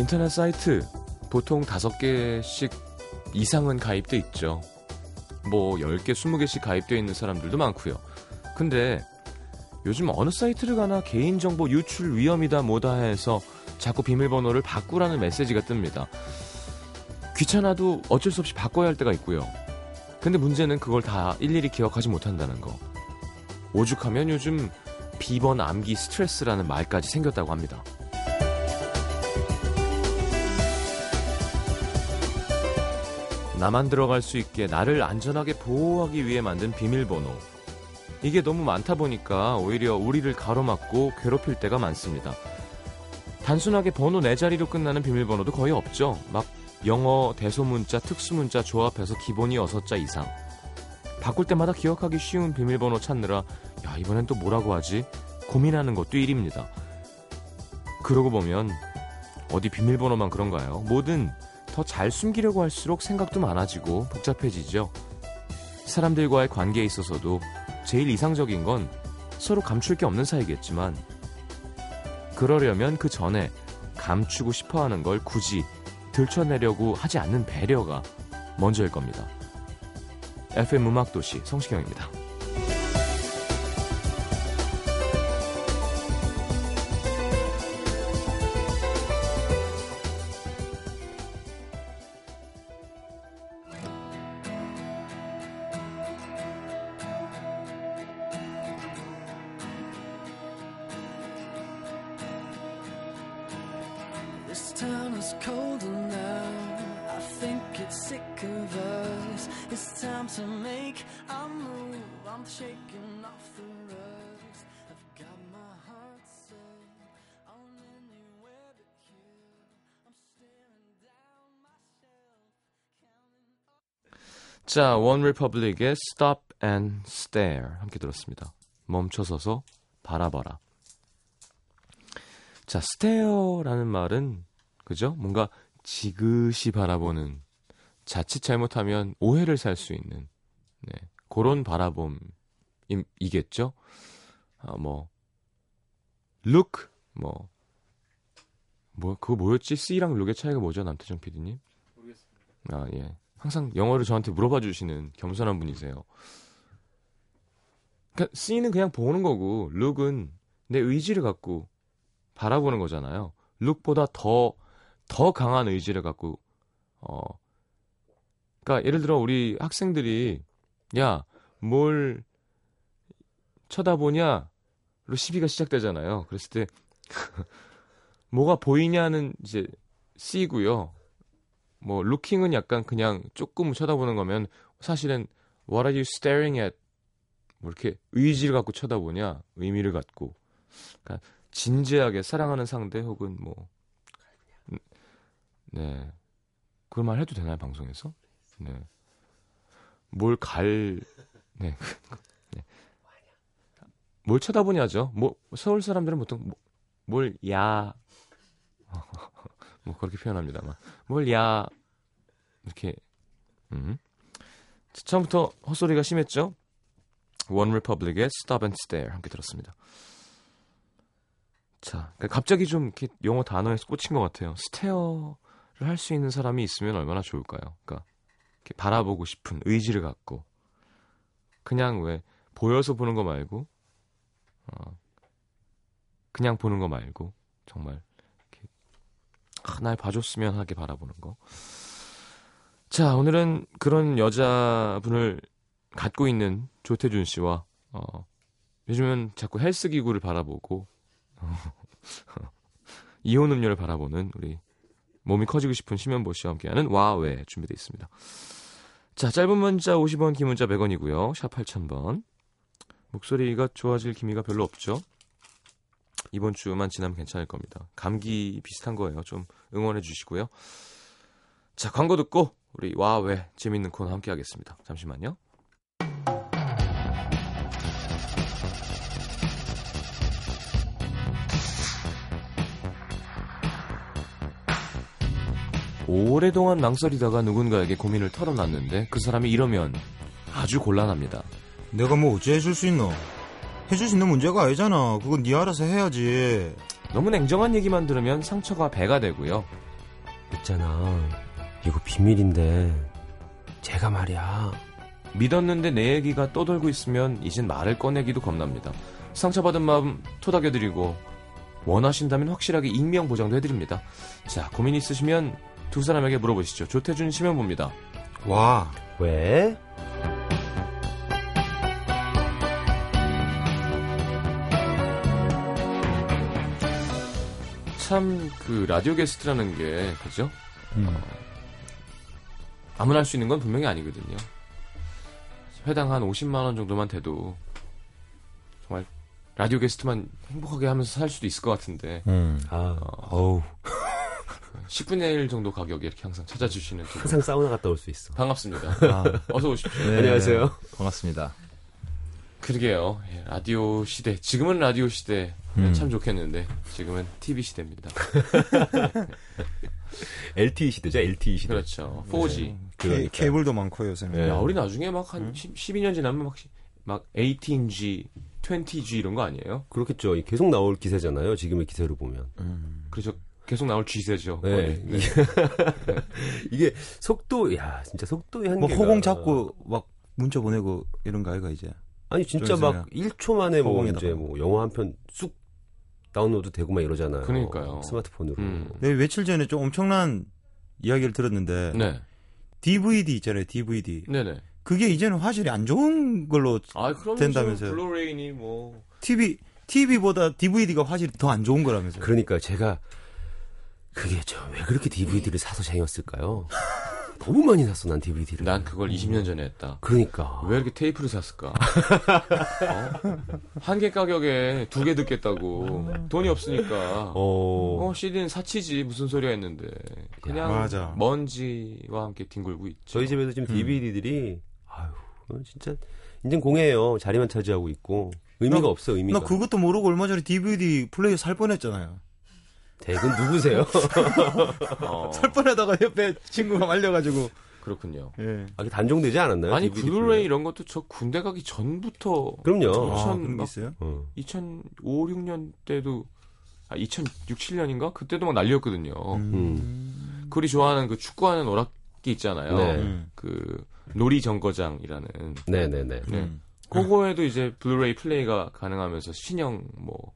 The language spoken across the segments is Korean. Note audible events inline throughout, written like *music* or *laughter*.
인터넷 사이트 보통 다섯 개씩 이상은 가입돼 있죠. 뭐 10개, 20개씩 가입되어 있는 사람들도 많고요. 근데 요즘 어느 사이트를 가나 개인정보 유출 위험이다 뭐다 해서 자꾸 비밀번호를 바꾸라는 메시지가 뜹니다. 귀찮아도 어쩔 수 없이 바꿔야 할 때가 있고요. 근데 문제는 그걸 다 일일이 기억하지 못한다는 거. 오죽하면 요즘 비번 암기 스트레스라는 말까지 생겼다고 합니다. 나만 들어갈 수 있게 나를 안전하게 보호하기 위해 만든 비밀번호. 이게 너무 많다 보니까 오히려 우리를 가로막고 괴롭힐 때가 많습니다. 단순하게 번호 네 자리로 끝나는 비밀번호도 거의 없죠. 막 영어, 대소문자, 특수문자 조합해서 기본이 6자 이상. 바꿀 때마다 기억하기 쉬운 비밀번호 찾느라 야 이번엔 또 뭐라고 하지? 고민하는 것도 일입니다. 그러고 보면 어디 비밀번호만 그런가요? 뭐든 더 잘 숨기려고 할수록 생각도 많아지고 복잡해지죠. 사람들과의 관계에 있어서도 제일 이상적인 건 서로 감출 게 없는 사이겠지만 그러려면 그 전에 감추고 싶어 하는 걸 굳이 들춰내려고 하지 않는 배려가 먼저일 겁니다. FM 음악도시 성시경입니다. 자, 원 리퍼블릭의 Stop and Stare 함께 들었습니다. 멈춰서서 바라봐라. 자, stare라는 말은 그죠? 뭔가 지그시 바라보는 자칫 잘못하면 오해를 살 수 있는 네, 그런 바라봄이겠죠. 아, 뭐 look 뭐 뭐, 그거 뭐였지? C랑 룩의 차이가 뭐죠, 남태정 PD님? 아, 예. 항상 영어를 저한테 물어봐 주시는 겸손한 분이세요. 그러니까 C는 그냥 보는 거고, 룩은 내 의지를 갖고 바라보는 거잖아요. 룩보다 더, 더 강한 의지를 갖고, 어, 그러니까 예를 들어 우리 학생들이, 야, 뭘 쳐다보냐? 로 시비가 시작되잖아요. 그랬을 때, *laughs* 뭐가 보이냐는 이제 C고요. 뭐 루킹은 약간 그냥 조금 쳐다보는 거면 사실은 what are you staring at 뭐 이렇게 의지를 갖고 쳐다보냐 의미를 갖고 그러니까 진지하게 사랑하는 상대 혹은 뭐 음, 네. 그걸 말 해도 되나요 방송에서? 네. 뭘 갈 네. *laughs* 네. 뭘 쳐다보냐죠. 뭐 서울 사람들은 보통 뭐, 뭘 봐. 뭐 그렇게 표현합니다만 뭘 봐. 이렇게 음. 자, 처음부터 헛소리가 심했죠. 원 리퍼블릭의 Stop and Stare 함께 들었습니다. 자, 그러니까 갑자기 좀 이렇게 영어 단어에 꽂힌 것 같아요. stare를 할 수 있는 사람이 있으면 얼마나 좋을까요? 그러니까 이렇게 바라보고 싶은 의지를 갖고 그냥 왜 보여서 보는 거 말고 어, 그냥 보는 거 말고 정말 날 봐줬으면 하게 바라보는 거. 자, 오늘은 그런 여자분을 갖고 있는 조태준 씨와 어, 요즘은 자꾸 헬스 기구를 바라보고 *laughs* 이온 음료를 바라보는 우리 몸이 커지고 싶은 심현보 씨와 함께하는 와외 준비되어 있습니다. 자, 짧은 문자 50원, 긴 문자 100원이고요. 샵 8000번. 목소리가 좋아질 기미가 별로 없죠? 이번 주만 지나면 괜찮을 겁니다. 감기 비슷한 거예요. 좀 응원해 주시고요. 자, 광고 듣고 우리 와외 재밌는 코너 함께 하겠습니다. 잠시만요. 오랫동안 망설이다가 누군가에게 고민을 털어놨는데 그 사람이 이러면 아주 곤란합니다. 내가 뭐 어째 해줄 수 있노? 해줄 수 있는 문제가 아니잖아. 그건 네 알아서 해야지. 너무 냉정한 얘기만 들으면 상처가 배가 되고요. 있잖아. 이거 비밀인데. 제가 말이야. 믿었는데 내 얘기가 떠돌고 있으면 이젠 말을 꺼내기도 겁납니다. 상처받은 마음 토닥여드리고 원하신다면 확실하게 익명 보장도 해드립니다. 자 고민 있으시면 두 사람에게 물어보시죠. 조태준 심현보입니다. 와. 왜? 참 그 라디오 게스트라는 게 그죠? 음. 아무나 할 수 있는 건 분명히 아니거든요. 회당 한 50만 원 정도만 돼도 정말 라디오 게스트만 행복하게 하면서 살 수도 있을 것 같은데 음. 아, 어 우. *laughs* 10분의 1 정도 가격에 이렇게 항상 찾아주시는. 항상 사우나 갔다 올 수 있어. 반갑습니다. 아, 어서 오십시오. 네. 안녕하세요. 반갑습니다. 그러게요. 예, 라디오 시대. 지금은 라디오 시대. 음. 참 좋겠는데 지금은 TV 시대입니다. *laughs* LTE 시대죠, LTE 시대. 그렇죠. 4G. 케, 그러니까요. 케이블도 많고 요새는. 네. 야, 우리 나중에 막한 12년 지나면 막, 시- 막 18G, 20G 이런 거 아니에요? 그렇겠죠. 계속 나올 기세잖아요. 지금의 기세로 보면. 음. 그래서 계속 나올 G세죠. 네. *laughs* 네. 이게 속도, 야, 진짜 속도의 한계가. 뭐 호공 잡고 막 문자 보내고 이런 거 아이가 이제. 아니, 진짜 좀막 1초 만에 뭐. 이제 뭐 영화 한 편 쑥 다운로드 되고 막 이러잖아요. 그러니까요. 스마트폰으로. 음. 네, 며칠 전에 좀 엄청난 이야기를 들었는데 네. DVD 있잖아요, DVD. 네네. 그게 이제는 화질이 안 좋은 걸로 아, 된다면서요. 블루레이니 뭐. TV TV보다 DVD가 화질이 더 안 좋은 거라면서요. 그러니까 제가 그게 저 왜 그렇게 DVD를 사서 쟁였을까요? 너무 많이 샀어 난 DVD를. 난 그걸 20년 전에 했다. 그러니까. 왜 이렇게 테이프를 샀을까? 어? 한개 가격에 두 개 듣겠다고. 돈이 없으니까. 어. 어, CD는 사치지. 무슨 소리야 했는데. 그냥 맞아. 먼지와 함께 뒹굴고 있죠. 저희 집에도 지금 DVD들이 아유 어, 진짜 인증 공해예요. 자리만 차지하고 있고 의미가 나- 없어 의미가. 나 그것도 모르고 얼마 전에 DVD 플레이어 살 뻔했잖아요. 대근 누구세요? *laughs* 어, 살 뻔하다가 옆에 친구가 말려가지고. 그렇군요. 예. 아, 이게 단종되지 않았나요? 아니, 블루레이? 이런 것도 저 군대 가기 전부터 그럼요. 아, 아, 있어요? 어. 2005, 6년 때도 아, 2006, 7년인가? 그때도 막 난리였거든요. 음. 그리 좋아하는 그 축구하는 오락기 있잖아요. 네. 음. 그 놀이 정거장이라는 네네네. 네. 음. 그거에도 이제 블루레이 플레이가 가능하면서 신형 뭐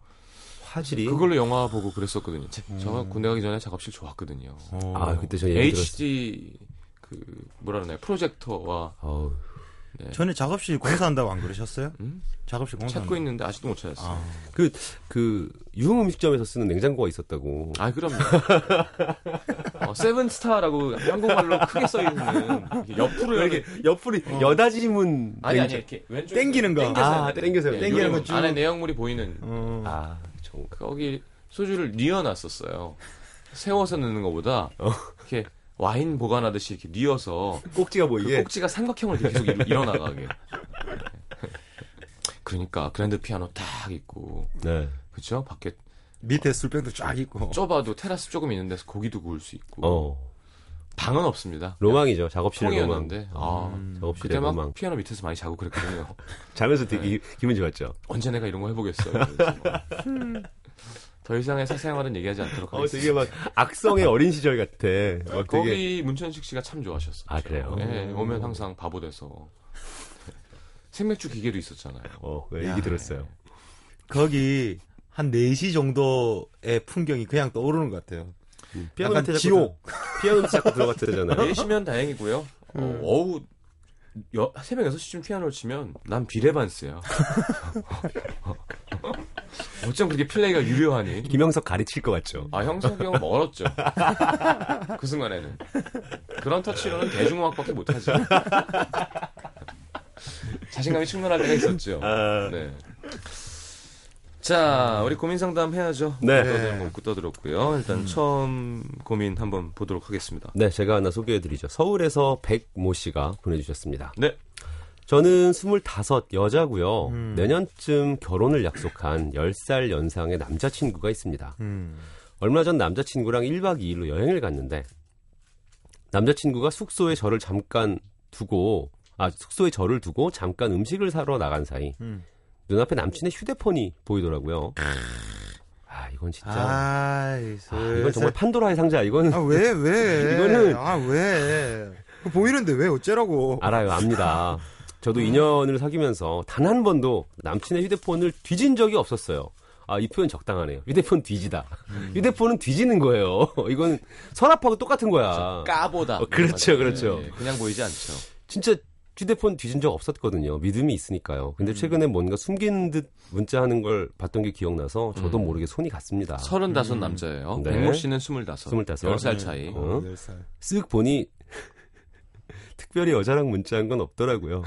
화질이 그걸로 영화 보고 그랬었거든요. 제- 저 군대 가기 전에 작업실 좋았거든요. 어. 아 그때 저 얘기 들었어요. HD 그 뭐라 그러나요? 프로젝터와 어우, 네. 전에 작업실 공사한다고 안 그러셨어요? 음? 작업실 공사. 찾고 있는데 아직도 못 찾았어요. 아. 그 유흥 음식점에서 쓰는 냉장고가 있었다고. 아, 그럼요. 어, 세븐스타라고 한국말로 크게 써 있는 옆으로 왜 이렇게 옆으로 여다지문 아니 아니 이렇게 왼쪽 땡기는 거. 아, 땡겨서 땡기는 거 쭉. 안에 내용물이 보이는 어. 아, 정 거기 소주를 뉘어놨었어요. 세워서 넣는 것보다 이렇게 와인 보관하듯이 이렇게 뉘어서 꼭지가 그 보이게. 꼭지가 삼각형으로 이렇게 계속 일- 일어나가게. 그러니까 그랜드 피아노 딱 있고 네. 그렇죠? 밖에 밑에 술병도 쫙 있고. 좁아도 테라스 조금 있는 데서 고기도 구울 수 있고 어. 방은 없습니다. 로망이죠. 작업실 로망. 아 작업실의 그때 막 로망. 피아노 밑에서 많이 자고 그랬거든요. *laughs* 자면서 되게 기- 기분 좋았죠. 언제 내가 이런 거 해보겠어요. *laughs* 이러면서 막. 더 이상의 사생활은 얘기하지 않도록 어, 하겠습니다. 되게 막 악성의 어린 시절 같아. 막 되게 거기 문천식 씨가 참 좋아하셨어요. 아, 그래요? 네, 오면 항상 바보 돼서 생맥주 기계도 있었잖아요. 어, 네, 야. 얘기 들었어요. 거기 한 4시 정도의 풍경이 그냥 떠오르는 것 같아요. 피아노 약간 지옥. 들- 피아노 밑에 자꾸 들어갔잖아요. 내시면 다행이고요. 어, 어우 여, 새벽 6시쯤 피아노를 치면 난 비레반스야. *laughs* 어쩜 그렇게 플레이가 유려하니? 김영석 가르칠 것 같죠. 아 형석이 형은 멀었죠. *laughs* 그 순간에는 그런 터치로는 대중음악밖에 못하지. 자신감이 충만할 때가 있었죠. 아, 네. 자, 우리 고민 상담 해야죠. 네. 떠들 먹고 떠들었고요. 일단 처음 고민 한번 보도록 하겠습니다. 네, 제가 하나 소개해드리죠. 서울에서 백모 씨가 보내주셨습니다. 네. 저는 25 여자고요. 음. 내년쯤 결혼을 약속한 10살 연상의 남자친구가 있습니다. 음. 얼마 전 남자친구랑 1박 2일로 여행을 갔는데 남자친구가 숙소에 저를 잠깐 두고 아 숙소에 저를 두고 잠깐 음식을 사러 나간 사이 음. 눈앞에 남친의 휴대폰이 보이더라고요. 아, 야, 이건 진짜. 아, 아이, 이건 정말 판도라의 상자. 이거는 아, 왜, 왜? *laughs* 이거는- 아, 왜? 보이는데 왜 어째라고? 알아요, 압니다. 저도 2년을 사귀면서 단 한 번도 남친의 휴대폰을 뒤진 적이 없었어요. 아, 이 표현 적당하네요. 휴대폰 뒤지다. 휴대폰은 뒤지는 거예요. *laughs* 이건 서랍하고 똑같은 거야. 까보다. 어, 그렇죠, 그렇죠. 예, 그냥 보이지 않죠. 진짜 휴대폰 뒤진 적 없었거든요. 믿음이 있으니까요. 근데 최근에 뭔가 숨긴 듯 문자하는 걸 봤던 게 기억나서 저도 음. 모르게 손이 갔습니다. 서른다섯 남자예요. 네. 백모 씨는 스물다섯. 스물다섯. 열살 차이. 어? 열 살. 쓱 보니 *laughs* 특별히 여자랑 문자한 건 없더라고요.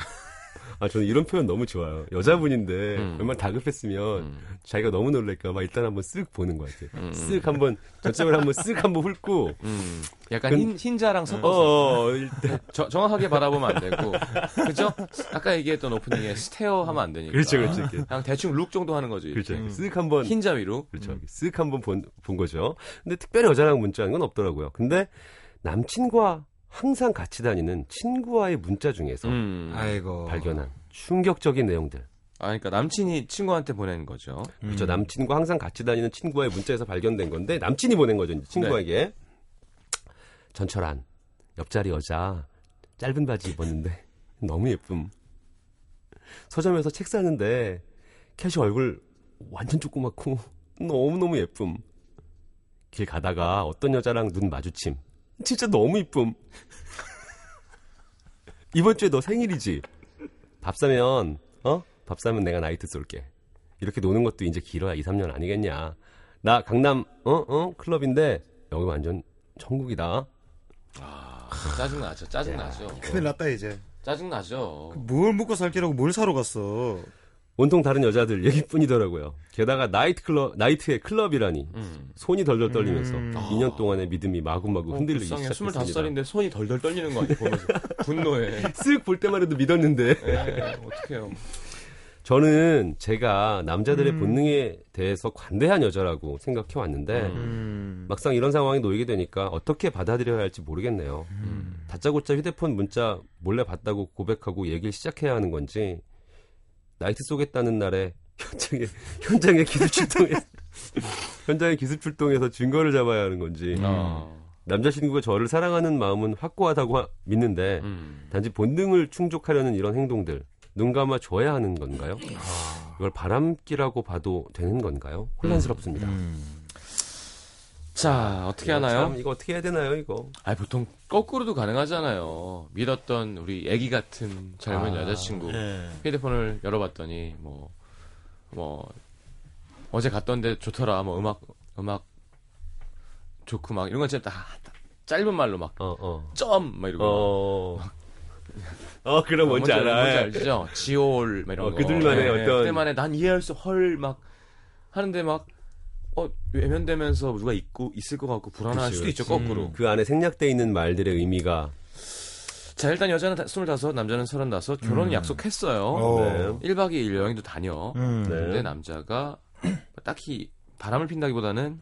아, 저는 이런 표현 너무 좋아요. 여자분인데 음. 얼마나 다급했으면 음. 자기가 너무 놀랄까봐 일단 한번 쓱 보는 것 같아요. 음. 쓱 한번 전적으로 한번 쓱 한번 훑고 음, 약간 근- 흰, 흰자랑 어, 섞어서 어, 일단 *laughs* 저- 정확하게 바라보면 안 되고 그죠? 아까 얘기했던 오프닝에 스테어 하면 안 되니까 그렇죠, 그렇죠. 이렇게. 그냥 대충 룩 정도 하는 거지 그렇죠. 이렇게. 쓱 한번 흰자 위로 그렇죠. 쓱 한번 본, 본 거죠. 근데 특별히 여자랑 문자하는 건 없더라고요. 근데 남친과 항상 같이 다니는 친구와의 문자 중에서 음. 아이고. 발견한 충격적인 내용들. 아 그러니까 남친이 친구한테 보낸 거죠 그렇죠. 남친과 항상 같이 다니는 친구와의 문자에서 발견된 건데 남친이 보낸 거죠. 친구에게 전철안 옆자리 여자 짧은 바지 입었는데 *laughs* 너무 예쁨. 서점에서 책 사는데 캐시 얼굴 완전 조그맣고 *laughs* 너무 너무 예쁨. 길 가다가 어떤 여자랑 눈 마주침. 진짜 너무 이쁨. 이번 주에 너 생일이지. 밥 사면 어? 밥 사면 내가 나이트 쏠게. 이렇게 노는 것도 이제 길어야 2, 3년 아니겠냐. 나 강남 어? 어? 클럽인데 여기 완전 천국이다. 아, 짜증 나죠 짜증 나죠 큰일 났다, 이제. 짜증 나죠 뭘 먹고 살기라고 뭘 사러 갔어. 온통 다른 여자들 얘기뿐이더라고요. 게다가 나이트 클럽 나이트의 클럽이라니 음. 손이 덜덜 떨리면서 음. 2년 동안의 믿음이 마구마구 흔들리기 불쌍해 시작했습니다. 25살인데 손이 덜덜 떨리는 거 아니에요 보면서 *laughs* 분노해 쓱볼 때만 해도 믿었는데 예, 어떡해요 저는 제가 남자들의 음. 본능에 대해서 관대한 여자라고 생각해 왔는데 음. 음. 막상 이런 상황에 놓이게 되니까 어떻게 받아들여야 할지 모르겠네요. 음. 다짜고짜 휴대폰 문자 몰래 봤다고 고백하고 얘기를 시작해야 하는 건지 나이트 쏘겠다는 날에 *laughs* 현장에 현장에 기습 출동해 *laughs* 현장에 기습 출동해서 증거를 잡아야 하는 건지 어. 남자친구가 저를 사랑하는 마음은 확고하다고 하- 믿는데 음. 단지 본능을 충족하려는 이런 행동들 눈 감아 줘야 하는 건가요? 이걸 바람기라고 봐도 되는 건가요? 혼란스럽습니다. 자 어떻게 하나요? 참 이거 어떻게 해야 되나요? 이거 아 보통 거꾸로도 가능하잖아요. 믿었던 우리 애기 같은 젊은 아, 여자친구 예. 휴대폰을 열어봤더니 뭐 뭐 어제 갔던데 좋더라. 뭐 음악 음악 좋고 막 이런 거 진짜 다 짧은 말로 막 어 어. 점 막 이러고 어. 어, 그럼 뭔지 뭔지, 알아. 뭔지 알죠? 지올 막 이런 어, 거. 그들만의 어떤- 그때만에 난 이해할 수 헐 막 하는데 막 어, 외면되면서 누가 있고 있을 것 같고 불안할 그치, 수도 있죠. 거꾸로. 그 안에 생략돼 있는 말들의 의미가 자 일단 여자는 다- 25, 남자는 35 결혼 음. 약속했어요. 어. 네. 1박 2일 여행도 다녀. 음. 네. 근데 남자가 딱히 바람을 핀다기보다는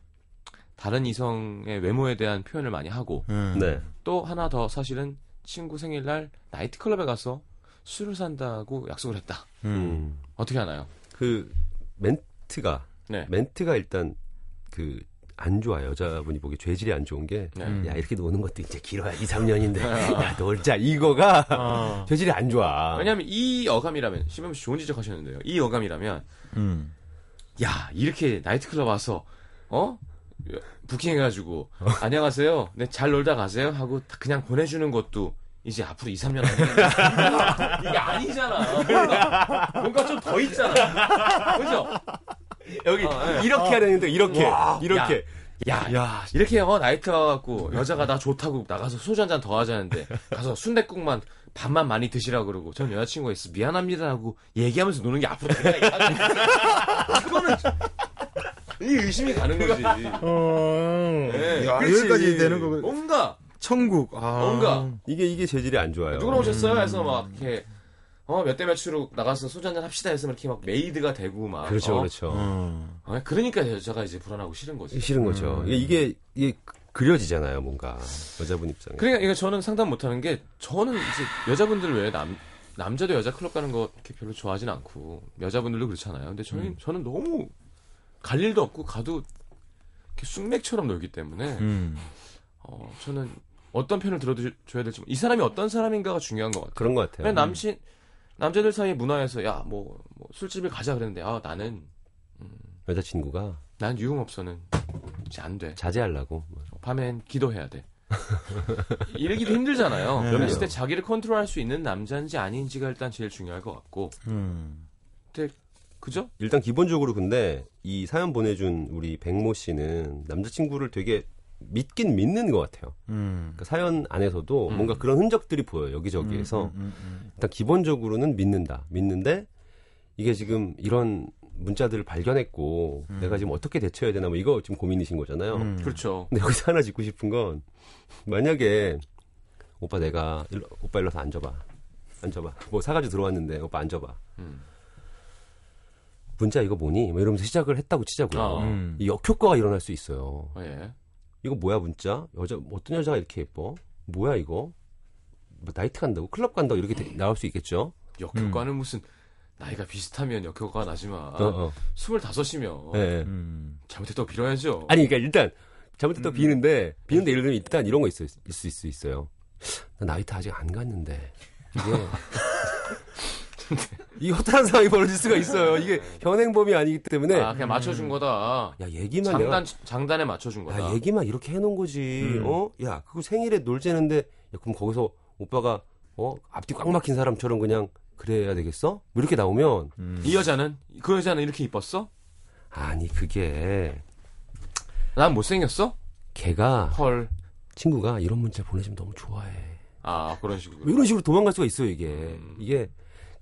다른 이성의 외모에 대한 표현을 많이 하고 음. 네. 또 하나 더 사실은 친구 생일날 나이트클럽에 가서 술을 산다고 약속을 했다. 음. 음. 어떻게 하나요? 그 멘트가 네. 멘트가 일단 그 안 좋아 여자분이 보기 죄질이 안 좋은 게 네. 음. 야, 이렇게 노는 것도 이제 길어야 2, 3년인데. *laughs* 야, 놀자. 이거가 아. *laughs* 죄질이 안 좋아. 왜냐하면 이 어감이라면 심현 씨 좋은 지적 하셨는데요. 이 어감이라면 음. 야 이렇게 나이트클럽 와서 어 부킹해가지고 안녕하세요. 네잘 놀다 가세요 하고 다 그냥 보내주는 것도 이제 앞으로 2, 3년 아니야. 이게 아니잖아. 뭔가, 뭔가 좀 더 있잖아. 그죠? 여기 어, 예. 이렇게 해야 되는데 이렇게 와, 이렇게 야, 야, 이렇게 어 나이트 와갖고 여자가 나 좋다고 나가서 소주 한 잔 더 하자는데 가서 순댓국만 밥만 많이 드시라 그러고 전 여자친구가 있어 미안합니다 하고 얘기하면서 노는 게 앞으로. *laughs* 그거는 이 의심이 가는 거지. 어. 네, 야. 여기까지 되는 거고. 뭔가 천국. 아. 뭔가. 이게 이게 재질이 안 좋아요. 누구랑 오셨어요? 해서 막 이렇게 어 몇 대 몇으로 나가서 소주 한잔 합시다 해서 이렇게 막 made가 되고 막 그렇죠, 어? 그렇죠. 음. 어, 그러니까 여자가 이제 불안하고 싫은 거지. 싫은 거죠. 이게 이게 이게 그려지잖아요, 뭔가 여자분 입장에. 그러니까 이거 저는 상담 못 하는 게 저는 이제 여자분들 외에 남 남자도 여자 클럽 가는 거 이렇게 별로 좋아하진 않고 여자분들도 그렇잖아요. 근데 저는 저는 너무 갈 일도 없고 가도 이렇게 쑥맥처럼 놀기 때문에 음. 어, 저는 어떤 편을 들어줘야 될지 이 사람이 어떤 사람인가가 중요한 것 같아요. 그런 것 같아요. 그냥 남친 남자들 사이 문화에서 야뭐 술집을 가자 그랬는데 아 나는 여자친구가 난 유흥 업소는 이제 안 돼. 자제하려고. 밤엔 기도해야 돼. *laughs* 이러기도 힘들잖아요. 네. 그랬을 때 자기를 컨트롤할 수 있는 남자인지 아닌지가 일단 제일 중요할 것 같고, 음. 그죠? 일단 기본적으로 근데 이 사연 보내준 우리 백모 씨는 남자친구를 되게 믿긴 믿는 것 같아요. 음. 그러니까 사연 안에서도 음. 뭔가 그런 흔적들이 보여요. 여기저기에서. 음, 음, 음, 일단 기본적으로는 믿는다. 믿는데 이게 지금 이런 문자들을 발견했고 음. 내가 지금 어떻게 대처해야 되나 뭐 이거 지금 고민이신 거잖아요. 음. 그렇죠. 근데 여기서 하나 짚고 싶은 건 만약에 오빠 내가 일로, 오빠 일로 와서 앉아봐. 앉아봐. 뭐 사가지고 들어왔는데 오빠 앉아봐. 음. 문자 이거 뭐니? 뭐 이러면서 시작을 했다고 치자고요. 어. 음. 이 역효과가 일어날 수 있어요. 어, 예. 이거 뭐야 문자? 여자 어떤 여자가 이렇게 예뻐? 뭐야 이거? 뭐 나이트 간다고? 클럽 간다고 이렇게 돼- 나올 수 있겠죠? 역효과는 무슨 나이가 비슷하면 역효과가 나지만 어, 어. 스물다섯이면 예, 예. 음. 잘못했다고 빌어야죠. 아니 그러니까 일단 잘못했다고 비는데 비는데 예를 들면 일단 이런 거 있을 수 있, 있어요. 나 나이트 아직 안 갔는데 이게 *laughs* 이 허탈한 상황이 벌어질 수가 있어요. 이게 현행범이 아니기 때문에 아, 그냥 맞춰준 거다. 야 얘기만 장단 내가 장단에 맞춰준 거다. 야 얘기만 이렇게 해놓은 거지. 음. 어? 야 그거 생일에 놀자는데 야 그럼 거기서 오빠가 어 앞뒤 꽉 막힌 사람처럼 그냥 그래야 되겠어? 뭐 이렇게 나오면 음. 이 여자는 그 여자는 이렇게 이뻤어? 아니 그게 난 못생겼어? 걔가 헐. 친구가 이런 문자 보내주면 너무 좋아해. 아 그런 식으로. 뭐 이런 식으로 도망갈 수가 있어요 이게 음. 이게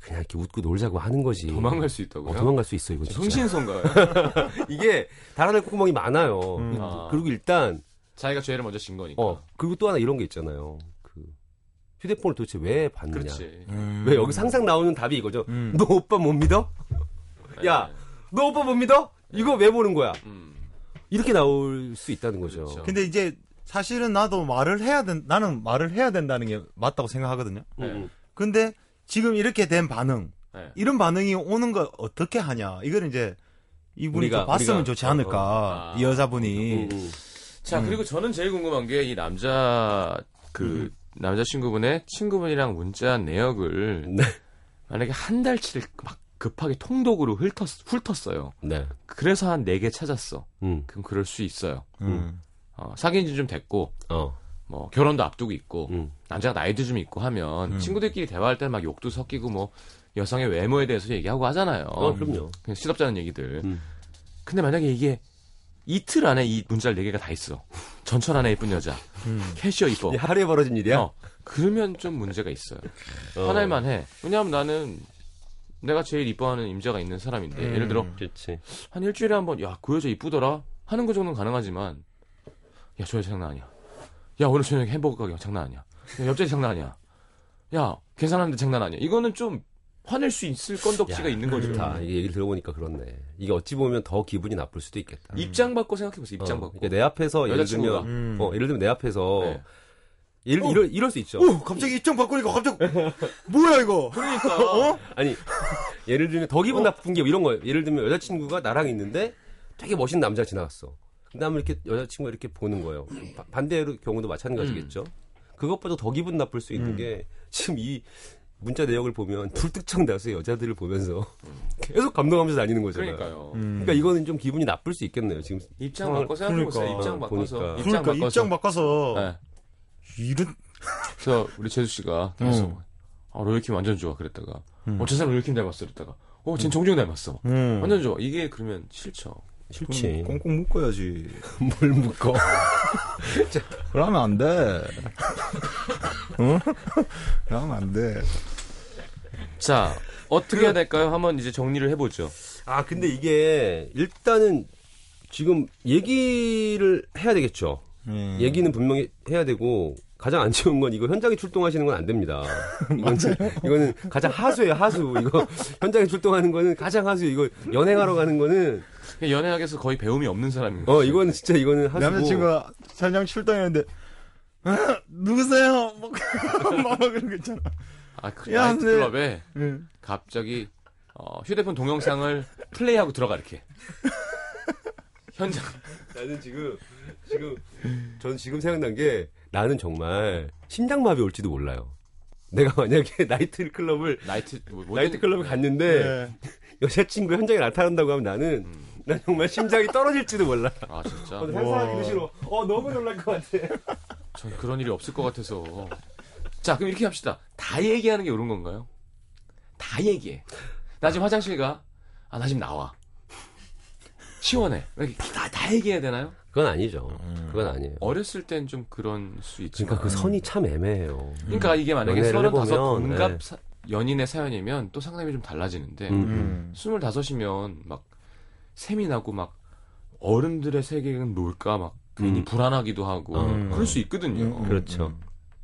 그냥 이렇게 웃고 놀자고 하는 거지. 도망갈 수 있다고요? 어, 도망갈 수 있어 이거 진짜. 성신성가요? *laughs* 이게 달아날 콧구멍이 많아요. 음. 아. 그리고 일단 자기가 죄를 먼저 진 거니까. 어 그리고 또 하나 이런 게 있잖아요. 그 휴대폰을 도대체 왜 받느냐? 그렇지. 음. 왜 여기서 항상 나오는 답이 이거죠. 음. 너 오빠 못 믿어? 야, 너 오빠 못 믿어? 이거 왜 보는 거야? 음. 이렇게 나올 수 있다는 거죠. 그렇죠. 근데 이제 사실은 나도 말을 해야 된 나는 말을 해야 된다는 게 맞다고 생각하거든요. 네. 음. 근데 지금 이렇게 된 반응, 네. 이런 반응이 오는 걸 어떻게 하냐? 이거는 이제 이분이 우리가- 좀 봤으면 우리가- 좋지 어, 않을까? 어. 아. 이 여자분이. 음, 음. 자 그리고 저는 제일 궁금한 게 이 남자 그 남자친구분의 친구분이랑 문자 내역을 네. 만약에 한 달치를 막 급하게 통독으로 훑었, 훑었어요. 네. 그래서 한 네 개 찾았어. 음. 그럼 그럴 수 있어요. 음. 어, 사귄 지 좀 됐고 어. 뭐 결혼도 앞두고 있고 음. 남자가 나이도 좀 있고 하면 음. 친구들끼리 대화할 때 막 욕도 섞이고 뭐 여성의 외모에 대해서 얘기하고 하잖아요. 어, 그럼요. 그냥 시덥잖은 얘기들. 음. 근데 만약에 이게 이틀 안에 이 문자를 네 개가 다 있어. 전철 안에 예쁜 여자. 음. 캐시어 이뻐. 하루에 벌어진 일이야? 어, 그러면 좀 문제가 있어요. 어. 화날만 해. 왜냐하면 나는 내가 제일 이뻐하는 임자가 있는 사람인데 음. 예를 들어 그렇지. 한 일주일에 한 번 야 그 여자 이쁘더라 하는 거 정도는 가능하지만 야 저 여자 장난 아니야. 야 오늘 저녁에 햄버거 가격 장난 아니야. 야, 옆자리 장난 아니야. 야 계산하는데 장난 아니야. 이거는 좀 화낼 수 있을 건덕지가 야, 있는 거죠. 좋다. 이게 얘기를 들어보니까 그렇네. 이게 어찌 보면 더 기분이 나쁠 수도 있겠다. 입장 바꿔 생각해보세요. 입장 어, 바꿔. 그러니까 내 앞에서 예를 여자친구가. 들면 음. 어, 예를 들면 내 앞에서 네. 예를, 이럴, 이럴 수 있죠. 오, 갑자기 입장 바꾸니까 갑자기 *laughs* 뭐야 이거? 그러니까 어? 아니 *laughs* 예를 들면 더 기분 나쁜 게 이런 거예요. 예를 들면 여자친구가 나랑 있는데 되게 멋있는 남자가 지나갔어. 그다음에 이렇게 여자친구가 이렇게 보는 거예요. 바- 반대로 경우도 마찬가지겠죠. 그것보다 더 기분 나쁠 수 있는 음. 게 지금 이 문자 내역을 보면 불특정 다수의 여자들을 보면서 계속 감동하면서 다니는 거잖아요. 그러니까요. 음. 그러니까 이거는 좀 기분이 나쁠 수 있겠네요. 지금 입장 상황을- 바꿔 생각해보세요. 그러니까. 입장 바꿔서. 보니까. 입장 그러니까 바꿔서. 입장 바꿔서 네. 이런 그래서 우리 재수 씨가 계속 음. 아, 로이킴 완전 좋아 그랬다가 음. 어, 저 사람 로이킴 닮았어 그랬다가 어, 쟨 정중 닮았어. 음. 완전 좋아. 이게 그러면 싫죠. 싫지. 꽁꽁 묶어야지. *laughs* 뭘 묶어. *laughs* 그러면 안 돼. 어? 그러면 안 돼. 자, 어떻게 해야 될까요? 한번 이제 정리를 해보죠. 아 근데 이게 일단은 지금 얘기를 해야 되겠죠. 음. 얘기는 분명히 해야 되고 가장 안 좋은 건 이거 현장에 출동하시는 건 안 됩니다. *laughs* 이건 이거는 가장 하수예요 하수. 이거 현장에 출동하는 거는 가장 하수. 이거 연행하러 가는 거는 그냥 연예학에서 거의 배움이 없는 사람인 어 이거는 진짜 이거는 하수고. 남자친구가 현장 출동했는데 아, 누구세요? 뭐, 막 그런 거 있잖아. 아, 그 야, 나이트클럽에 응. 갑자기 어, 휴대폰 동영상을 플레이하고 들어가 이렇게. *laughs* 현장 나는 지금 지금 전 지금 생각난 게 나는 정말 심장마비 올지도 몰라요. 내가 *laughs* 만약에 나이트 클럽을 나이트 뭐, 모든- 나이트 클럽을 갔는데 네. *laughs* 여자친구 현장에 나타난다고 하면 나는 음. 난 정말 심장이 떨어질지도 몰라. 아 진짜 어, 상상하기도 싫어. 어 너무 놀랄 것 같아. *laughs* 전 그런 일이 없을 것 같아서 자 그럼 이렇게 합시다 다 얘기하는 게 옳은 건가요? 다 얘기해 나 지금 화장실 가 아 나 지금 나와 시원해 다, 다 얘기해야 되나요? 그건 아니죠. 그건 아니에요. 어렸을 땐 좀 그런 수 있지만 그러니까 그 선이 참 애매해요. 그러니까 이게 만약에 연애를 35 해보면, 동갑 네. 사- 연인의 사연이면 또 상담이 좀 달라지는데 음, 음. 음. 25이면 막 셈이 나고 막 어른들의 세계는 뭘까 막 괜히 음. 불안하기도 하고 음. 그럴 수 있거든요. 음, 음, 그렇죠. 음.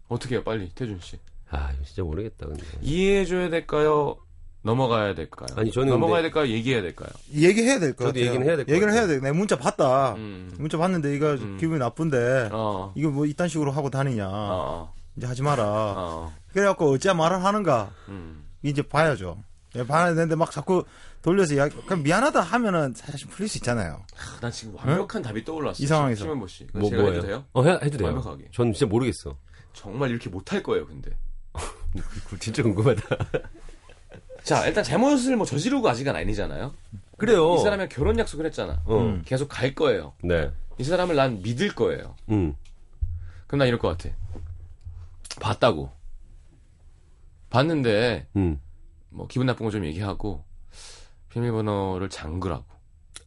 어떻게 해요 빨리 태준 씨 아 진짜 모르겠다 근데. 이해해줘야 될까요? 넘어가야 될까요? 아니, 저는 넘어가야 근데- 될까요? 얘기해야 될까요? 얘기해야 될것 저도 같아요. 얘기는 해야 될것 얘기를. 해야 돼. 내가 문자 봤다. 음. 문자 봤는데 이거 음. 기분이 나쁜데 어. 이거 뭐 이딴 식으로 하고 다니냐. 어. 이제 하지 마라. 어. 그래갖고 어째 말을 하는가. 음. 이제 봐야죠. 예, 봐야 되는데 막 자꾸 돌려서 이야기, 그냥 미안하다 하면은 사실 풀릴 수 있잖아요. 아, 난 지금 완벽한 답이 떠올랐어. 이 상황에서. 심현보 씨. 뭐 제가 뭐예요? 해도 돼요? 어 해, 해도 돼요. 완벽하게. 전 진짜 모르겠어. 정말 이렇게 못할 거예요, 근데. *laughs* 진짜 궁금하다. *laughs* 자, 일단 잘못을 뭐 저지르고 아직은 아니잖아요. 그래요. 이 사람이랑 결혼 약속을 했잖아. 어. 음. 계속 갈 거예요. 네. 이 사람을 난 믿을 거예요. 음. 그럼 난 이럴 것 같아. 봤다고. 봤는데, 음. 뭐, 기분 나쁜 거 좀 얘기하고, 비밀번호를 잠그라고.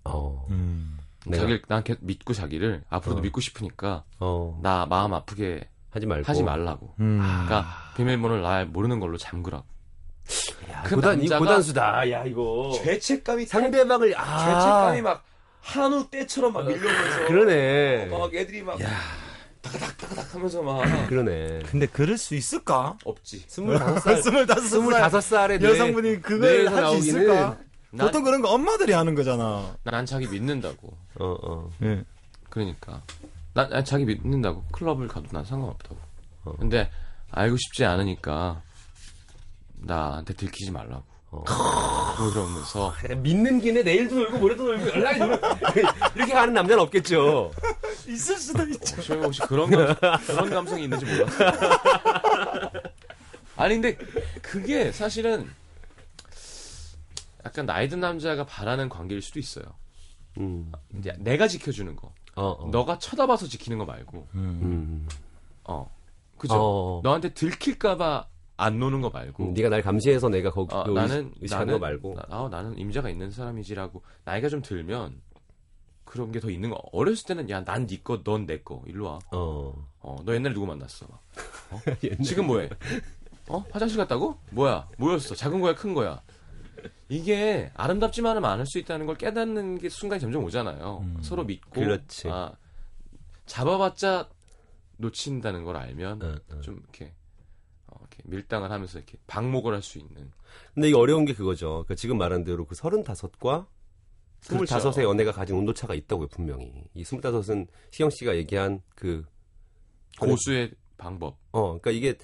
어. 음. 자기를, 난 계속 믿고 자기를 앞으로도 어. 믿고 싶으니까, 어. 나 마음 아프게 하지 말고. 하지 말라고. 음. 그러니까, 비밀번호를 날 모르는 걸로 잠그라고. 야, 그 고단 이 남자가- 고단수다. 야 이거. 죄책감이, 상대방을 아. 죄책감이 막, 한우 때처럼 막 밀려오면서. 그러네. 막 애들이 막, 다가닥, 다가닥 하면서 막, 그러네. 근데 그럴 수 있을까? 없지. 스물다섯 살. *laughs* 스물다섯 살 스물다섯 살에 여성분이 그걸 할 수 있을까? 난, 보통 그런 거 엄마들이 하는 거잖아. 난 자기 믿는다고. 어 어. 예. 그러니까. 난, 난 자기 믿는다고. 클럽을 가도 난 상관없다고. 어. 근데 알고 싶지 않으니까 나한테 들키지 말라고. 어. 뭐 이러면서 *laughs* 믿는 김에 내일도 놀고 모레도 놀고 연락이 놀고 *laughs* 이렇게 가는 남자는 없겠죠. *laughs* 있을 수도 있죠. 시험에 혹시 그런 감, 그런 감성이 있는지 몰랐어. 아니 근데 그게 사실은 약간 나이 든 남자가 바라는 관계일 수도 있어요. 음. 이제 내가 지켜주는 거. 어. 어. 너가 쳐다봐서 지키는 거 말고. 음. 어. 그죠? 어. 너한테 들킬까봐 안 노는 거 말고. 음, 네가 날 감시해서 내가 거기 어, 그 나는 의식하는 나는 거 말고. 나, 아, 나는 임자가 있는 사람이지라고 나이가 좀 들면 그런 게 더 있는 거. 어렸을 때는 야 난 네 거, 넌 내 거. 일로 와. 어. 어, 너 옛날에 누구 만났어? 막. *laughs* 옛날에. 지금 뭐해? 어? 화장실 갔다고? 뭐야? 뭐였어? 작은 거야, 큰 거야? 이게 아름답지만은 않을 수 있다는 걸 깨닫는 게 순간이 점점 오잖아요. 서로 믿고 그렇지. 아, 잡아봤자 놓친다는 걸 알면 어, 어. 좀 이렇게, 어, 이렇게 밀당을 하면서 이렇게 방목을 할 수 있는 근데 이게 어려운 게 그거죠. 그러니까 지금 말한 대로 그 서른다섯과 그렇죠. 스물다섯의 연애가 가진 온도차가 있다고요, 분명히. 이 스물다섯은 시영 씨가 얘기한 그 고수의 방법. 어, 그러니까 이게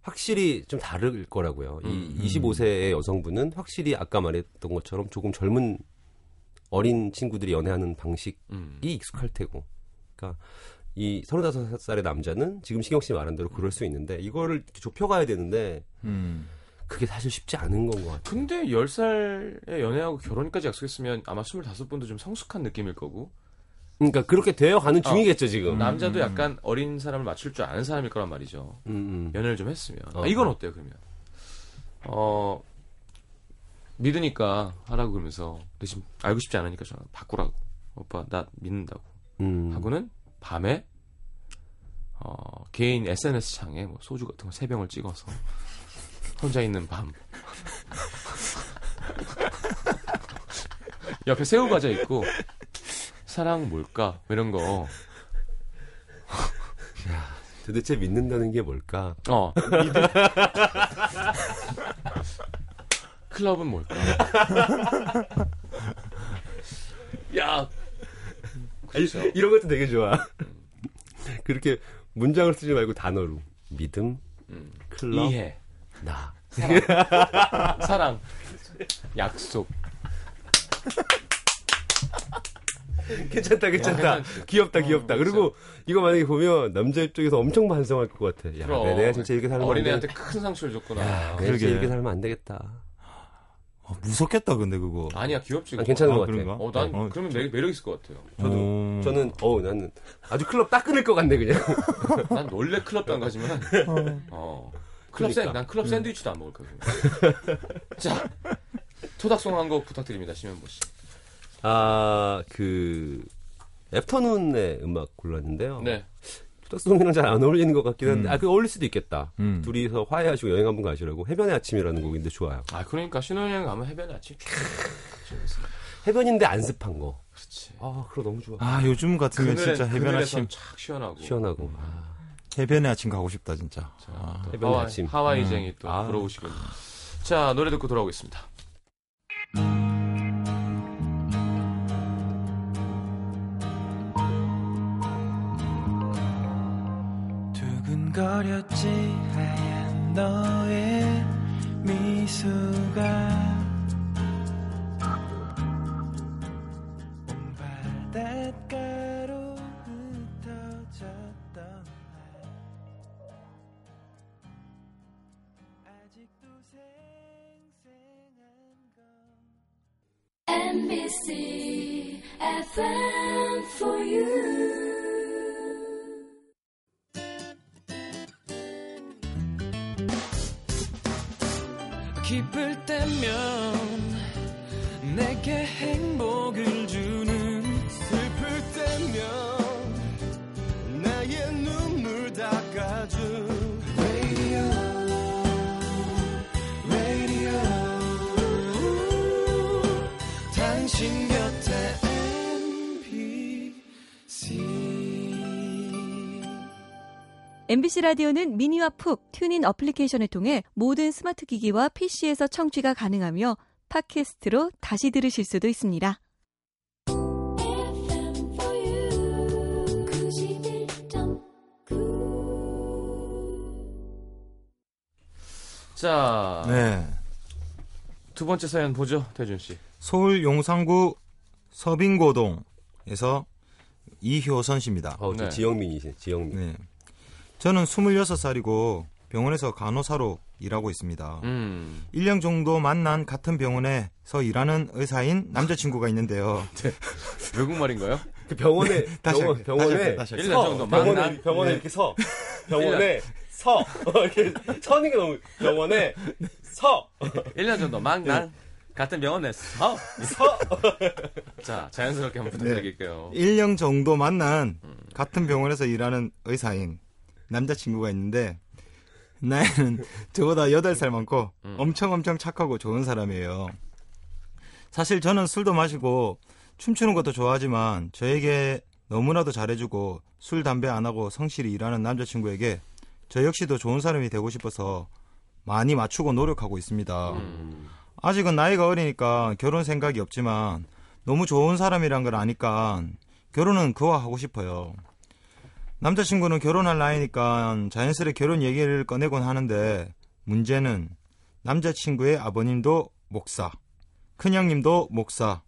확실히 좀 다를 거라고요. 음, 이 25세의 여성분은 확실히 아까 말했던 것처럼 조금 젊은 어린 친구들이 연애하는 방식이 음. 익숙할 테고. 그러니까 이 35살의 남자는 지금 신경 씨 말한 대로 그럴 수 있는데 이거를 좁혀가야 되는데 음. 그게 사실 쉽지 않은 건 것 같아요. 근데 10살에 연애하고 결혼까지 약속했으면 아마 25분도 좀 성숙한 느낌일 거고 그러니까 그렇게 되어 가는 어. 중이겠죠, 지금. 남자도 약간 어린 사람을 맞출 줄 아는 사람일 거란 말이죠. 음, 음. 연애를 좀 했으면. 어. 아, 이건 어때요, 그러면? 어, 믿으니까 하라고 그러면서, 지금 알고 싶지 않으니까 저 바꾸라고. 오빠, 나 믿는다고. 음. 하고는 밤에, 어, 개인 SNS 창에 뭐 소주 같은 거 세 병을 찍어서, 혼자 있는 밤. *laughs* 옆에 새우 과자 있고, 사랑 뭘까? 뭐 이런 거. 도대체 믿는다는 게 뭘까? 어. *laughs* 클럽은 뭘까? *laughs* 야. 그렇죠. 이런 것도 되게 좋아. *laughs* 그렇게 문장을 쓰지 말고 단어로 믿음, 음. 클럽, 이해, 나. 사랑, *laughs* 약속. 괜찮다, 괜찮다. 괜찮지. 귀엽다, 어, 귀엽다. 그렇죠. 그리고 이거 만약에 보면 남자 입장에서 엄청 반성할 것 같아. 야, 그럼. 내- 내가 진짜 이렇게 살면 안 어린애한테 돼. 큰 상처를 줬구나. 내가 그러게. 진짜 이렇게 살면 안 되겠다. 어, 무섭겠다 근데 그거. 아니야 귀엽지. 아. 괜찮은 아, 것 같아. 어, 난 어. 그러면 매력, 매력 있을 것 같아요. 저도 음. 저는 어 나는 아주 클럽 딱 끊을 것 같네 그냥. *laughs* 난 원래 클럽도 안 가지만, 어. 클럽 샌, 그러니까. 난 클럽 샌드위치도 안 먹을 거고. *laughs* 자, 토닥송 한 곡 부탁드립니다, 심현보 씨. 아 그 애프터눈의 음악 골랐는데요. 네. 투닥송이랑 잘 안 어울리는 것 같긴 한데 음. 아 그 어울릴 수도 있겠다. 음. 둘이서 화해하시고 여행 한번 가시라고 해변의 아침이라는 곡인데 좋아요. 아, 그러니까 신혼여행 가면 해변에 아침. 해변인데 안 습한 거. 그렇지. 아 그거 너무 좋아. 아 요즘 같으면 그늘에, 진짜 해변 아침 착 시원하고. 시원하고. 아, 해변의 아침 가고 싶다 진짜. 자, 아. 또 해변의 하와이, 아침. 하와이쟁이 또 아. 부러우시군요. 자, 노래 듣고 돌아오겠습니다. 거렸지 하얀 너의 미소가. 바닷가로 흩어졌던 날. 아직도 생생한 건. MBC FM 4 기쁠 때면 MBC 라디오는 미니와 푹 TuneIn 어플리케이션을 통해 모든 스마트 기기와 PC에서 청취가 가능하며 팟캐스트로 다시 들으실 수도 있습니다. FM for you. 91.9. 자, 네. 두 번째 사연 보죠, 태준 씨. 서울 용산구 서빙고동에서 이효선 씨입니다. 어, 저 네. 지영민이시, 지영민. 네. 저는 26살이고 병원에서 간호사로 일하고 있습니다. 음. 1년 정도 만난 같은 병원에서 일하는 의사인 남자친구가 있는데요. *laughs* 외국말인가요? 그 병원에 다시 병원, 할게요. 병원에 다시 할게요. 서, 일년 정도 병원에 만난? 병원에 네. 이렇게 서 병원에 서 *laughs* 이렇게 서는 게 너무 병원에 서 1년 정도 만난 같은 병원에 서. 서. *laughs* 자, 자연스럽게 한번 부탁드릴게요. 1년 정도 만난 같은 병원에서 일하는 의사인 남자친구가 있는데 나이는 저보다 8살 많고 음. 엄청 엄청 착하고 좋은 사람이에요. 사실 저는 술도 마시고 춤추는 것도 좋아하지만 저에게 너무나도 잘해주고 술, 담배 안 하고 성실히 일하는 남자친구에게 저 역시도 좋은 사람이 되고 싶어서 많이 맞추고 노력하고 있습니다. 음. 아직은 나이가 어리니까 결혼 생각이 없지만 너무 좋은 사람이란 걸 아니까 결혼은 그와 하고 싶어요. 남자친구는 결혼할 나이니까 자연스레 결혼 얘기를 꺼내곤 하는데 문제는 남자친구의 아버님도 목사, 큰형님도 목사,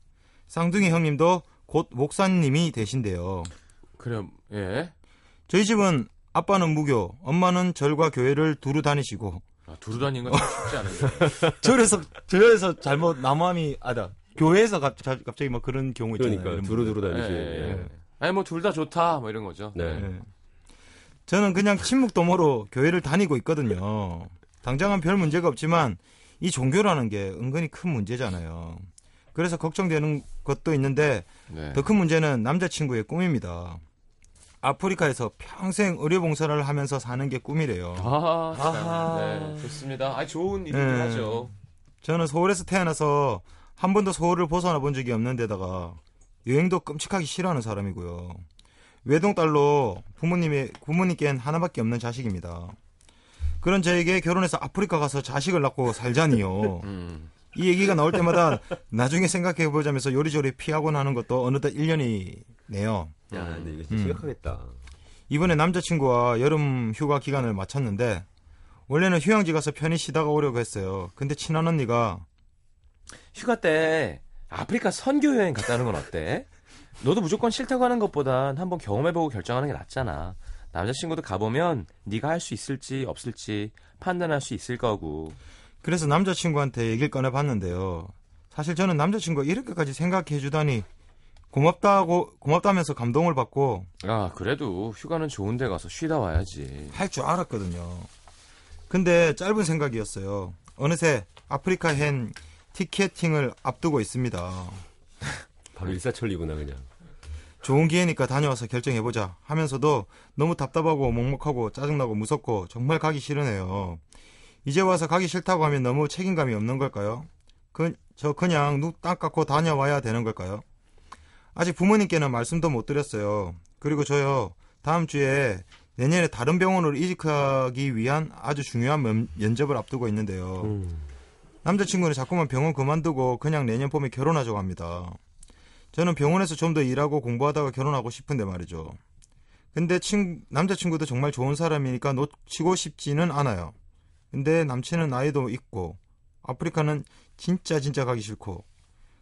쌍둥이 형님도 곧 목사님이 되신대요. 그래, 예. 저희 집은 아빠는 무교, 엄마는 절과 교회를 두루 다니시고 아, 두루 다니는 건 쉽지 않은데. *laughs* 절에서 절에서 잘못 남함이 아다 교회에서 갑, 자- 갑자기 막 그런 경우 있잖아요. 그러니까 이런 두루 두루 예, 다니시는. 예. 네. 아니, 뭐, 둘 다 좋다, 뭐 이런 거죠. 네. 예. 저는 그냥 친묵도모로 교회를 다니고 있거든요. 당장은 별 문제가 없지만 이 종교라는 게 은근히 큰 문제잖아요. 그래서 걱정되는 것도 있는데 네. 더큰 문제는 남자친구의 꿈입니다. 아프리카에서 평생 의료봉사를 하면서 사는 게 꿈이래요. 아, 참. 아하. 네, 좋습니다. 아, 좋은 일이긴 네. 하죠. 저는 서울에서 태어나서 한 번도 서울을 벗어나 본 적이 없는 데다가 여행도 끔찍하게 싫어하는 사람이고요. 외동딸로 부모님의 부모님께는 하나밖에 없는 자식입니다. 그런 저에게 결혼해서 아프리카 가서 자식을 낳고 살자니요. *laughs* 음. 이 얘기가 나올 때마다 나중에 생각해 보자면서 요리조리 피하고 나는 것도 어느덧 1년이네요. 야, 근데 이거 진짜 음. 심각하겠다. 이번에 남자친구와 여름 휴가 기간을 마쳤는데 원래는 휴양지 가서 편히 쉬다가 오려고 했어요. 근데 친한 언니가 휴가 때 아프리카 선교 여행 갔다 오는 건 어때? 너도 무조건 싫다고 하는 것보단 한번 경험해보고 결정하는 게 낫잖아. 남자친구도 가보면 네가 할 수 있을지 없을지 판단할 수 있을 거고. 그래서 남자친구한테 얘기를 꺼내봤는데요. 사실 저는 남자친구가 이렇게까지 생각해주다니 고맙다고 고맙다면서 감동을 받고 아 그래도 휴가는 좋은 데 가서 쉬다 와야지. 할 줄 알았거든요. 근데 짧은 생각이었어요. 어느새 아프리카 hen 티켓팅을 앞두고 있습니다. 바로 일사천리구나 그냥. 좋은 기회니까 다녀와서 결정해보자 하면서도 너무 답답하고 먹먹하고 짜증나고 무섭고 정말 가기 싫으네요. 이제 와서 가기 싫다고 하면 너무 책임감이 없는 걸까요? 그, 저 그냥 눈 딱 감고 다녀와야 되는 걸까요? 아직 부모님께는 말씀도 못 드렸어요. 그리고 저요, 다음 주에 내년에 다른 병원으로 이직하기 위한 아주 중요한 면, 면접을 앞두고 있는데요. 음. 남자친구는 자꾸만 병원 그만두고 그냥 내년 봄에 결혼하자고 합니다. 저는 병원에서 좀 더 일하고 공부하다가 결혼하고 싶은데 말이죠. 근데 친, 남자친구도 정말 좋은 사람이니까 놓치고 싶지는 않아요. 근데 남친은 나이도 있고, 아프리카는 진짜 진짜 가기 싫고,